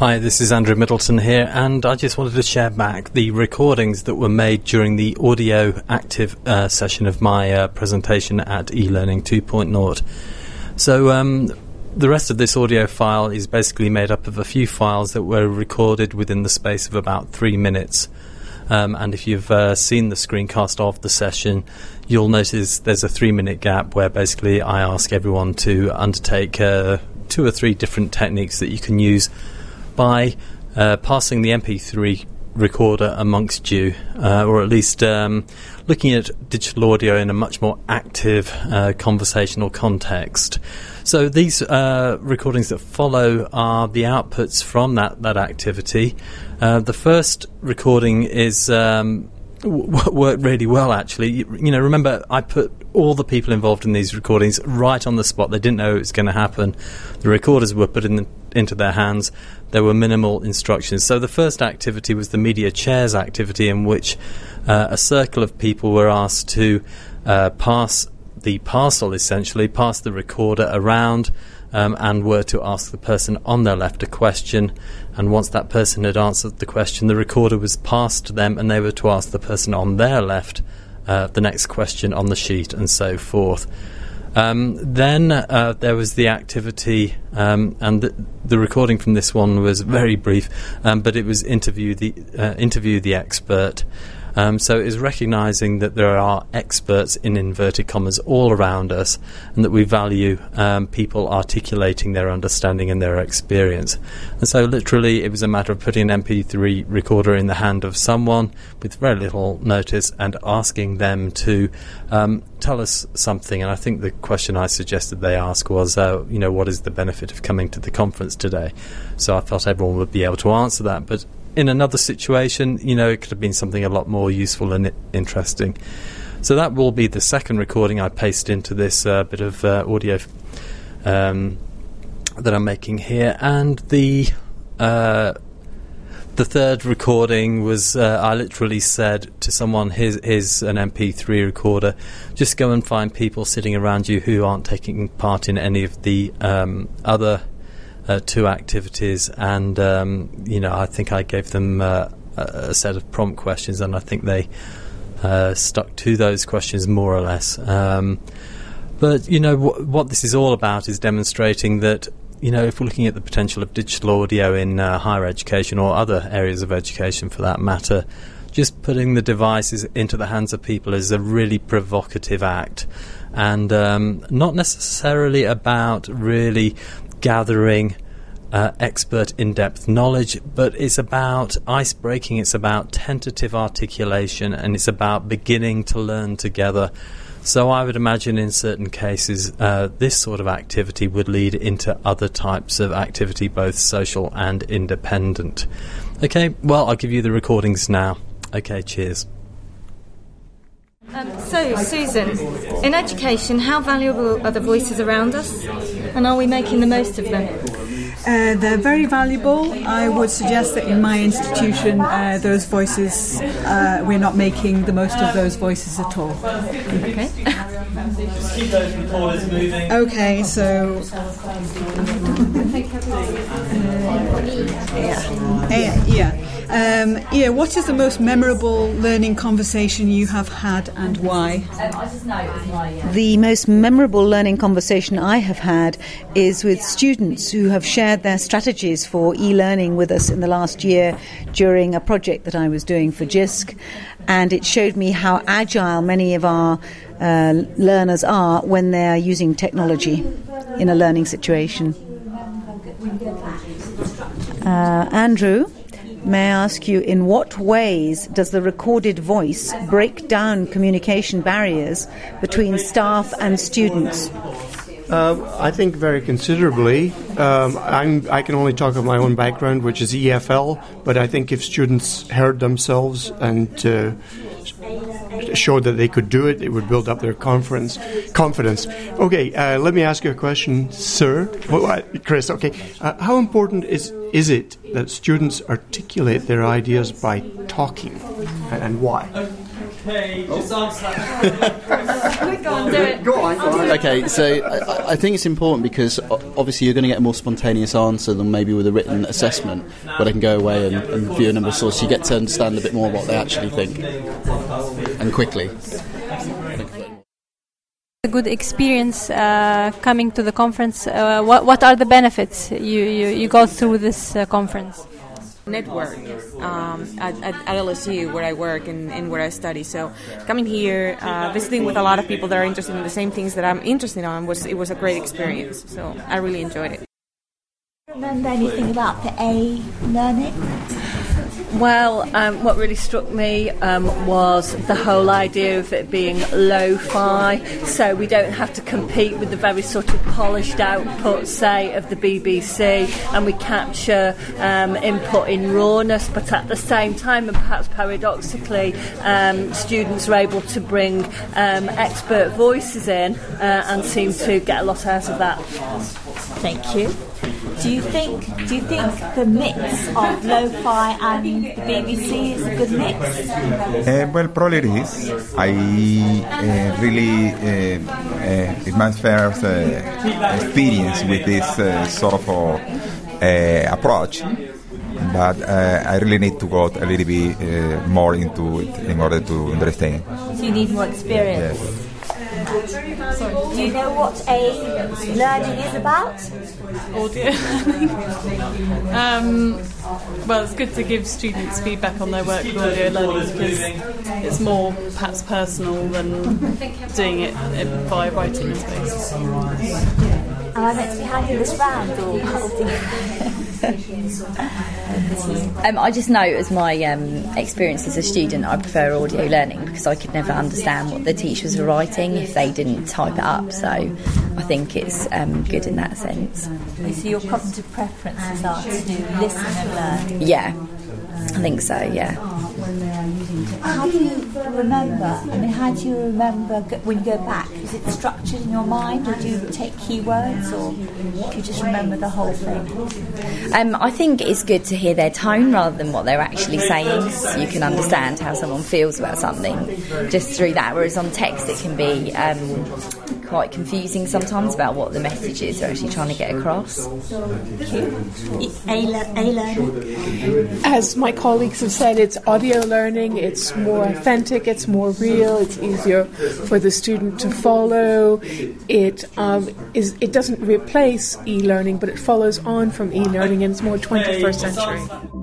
Hi, this is Andrew Middleton here, and I just wanted to share back the recordings that were made during the audio active uh, session of my uh, presentation at eLearning 2.0. So, um, the rest of this audio file is basically made up of a few files that were recorded within the space of about three minutes. Um, and if you've uh, seen the screencast of the session, you'll notice there's a three minute gap where basically I ask everyone to undertake uh, two or three different techniques that you can use by uh, passing the MP3 recorder amongst you, uh, or at least um, looking at digital audio in a much more active uh, conversational context. So these uh, recordings that follow are the outputs from that that activity. Uh, the first recording is. Um, w- worked really well actually. You, you, know, remember I put all the people involved in these recordings right on the spot. They didn't know it was going to happen. The recorders were put in the, into their hands there were minimal instructions. So the first activity was the media chairs activity, in which uh, a circle of people were asked to uh, pass the parcel, essentially, pass the recorder around. Um, and were to ask the person on their left a question. And once that person had answered the question, the recorder was passed to them, and they were to ask the person on their left uh, the next question on the sheet, and so forth. Um, then uh, there was the activity, um, and the, the, recording from this one was very brief, um, but it was interview the uh, interview the expert. Um, so it is recognizing that there are experts in inverted commas all around us and that we value um, people articulating their understanding and their experience. And so literally it was a matter of putting an MP3 recorder in the hand of someone with very little notice and asking them to um, tell us something. And I think the question I suggested they ask was, uh, you know, what is the benefit of coming to the conference today? So I thought everyone would be able to answer that. But in another situation, you know, it could have been something a lot more useful and interesting. So that will be the second recording I paste into this uh, bit of uh, audio um, that I'm making here, and the uh, the third recording was uh, I literally said to someone, "Here's, here's an MP3 recorder. Just go and find people sitting around you who aren't taking part in any of the um, other." Uh, two activities, and um, you know, I think I gave them uh, a set of prompt questions, and I think they uh, stuck to those questions more or less. Um, but you know, wh- what this is all about is demonstrating that you know, if we're looking at the potential of digital audio in uh, higher education or other areas of education for that matter, just putting the devices into the hands of people is a really provocative act and um, not necessarily about really gathering uh, expert in depth knowledge, but it's about ice breaking, it's about tentative articulation, and it's about beginning to learn together. So, I would imagine in certain cases, uh, this sort of activity would lead into other types of activity, both social and independent. Okay, well, I'll give you the recordings now. Okay, cheers. Um, so, Susan, in education, how valuable are the voices around us, and are we making the most of them? Uh, they're very valuable. I would suggest that in my institution, uh, those voices, uh, we're not making the most of those voices at all. Okay. keep those recorders moving. Okay, so. yeah. yeah. Um, yeah, what is the most memorable learning conversation you have had and why? The most memorable learning conversation I have had is with students who have shared their strategies for e learning with us in the last year during a project that I was doing for JISC. And it showed me how agile many of our uh, learners are when they are using technology in a learning situation. Uh, Andrew? May I ask you, in what ways does the recorded voice break down communication barriers between staff and students? Uh, I think very considerably. Um, i can only talk of my own background, which is EFL, but I think if students heard themselves and uh, showed that they could do it, it would build up their confidence. Confidence. Okay, uh, let me ask you a question, sir. Well, Chris. Okay, uh, how important is is it that students articulate their ideas by talking, and, and why? Okay, just answer that. Okay, so I, I think it's important because obviously you're going to get a more spontaneous answer than maybe with a written assessment, where they can go away and, and view a number of sources. You get to understand a bit more what they actually think, and quickly. A good experience uh, coming to the conference. Uh, what, what are the benefits you, you, you go through this uh, conference? network um, at, at, at, LSU where I work and, and, where I study. So coming here, uh, visiting with a lot of people that are interested in the same things that I'm interested in was it was a great experience. So I really enjoyed it. Remember anything about the A learning? Well, um, what really struck me um, was the whole idea of it being lo fi, so we don't have to compete with the very sort of polished output, say, of the BBC, and we capture um, input in rawness, but at the same time, and perhaps paradoxically, um, students are able to bring um, expert voices in uh, and seem to get a lot out of that. Thank you. Do you think do you think the mix of lo-fi and BBC is a good mix? Uh, well, probably it is. I uh, really uh, uh it's my first uh, experience with this uh, sort of approach. But I really need to go a little bit more into it in order to understand. So you need more experience. Yes. Do you know what a learning is about? Audio learning. um, well, it's good to give students feedback on their work with audio learning because it's more perhaps personal than doing it via writing, I suppose. Am I meant to be handing this round or um, I just know as my um, experience as a student, I prefer audio learning because I could never understand what the teachers were writing if they didn't type it up. So I think it's um, good in that sense. So your cognitive preferences are to listen and learn. Yeah, I think so. Yeah. How do you remember? I mean, how do you remember when you go back? Is it structured in your mind, or do you take keywords, or do you just remember the whole thing? Um, I think it's good to hear their tone rather than what they're actually saying. So you can understand how someone feels about something just through that. Whereas on text, it can be um, quite confusing sometimes about what the messages are actually trying to get across. As my colleagues have said, it's audio learning, it's more authentic, it's more real, it's easier for the student to follow. It um, is, it doesn't replace e learning, but it follows on from e learning and it's more 21st century.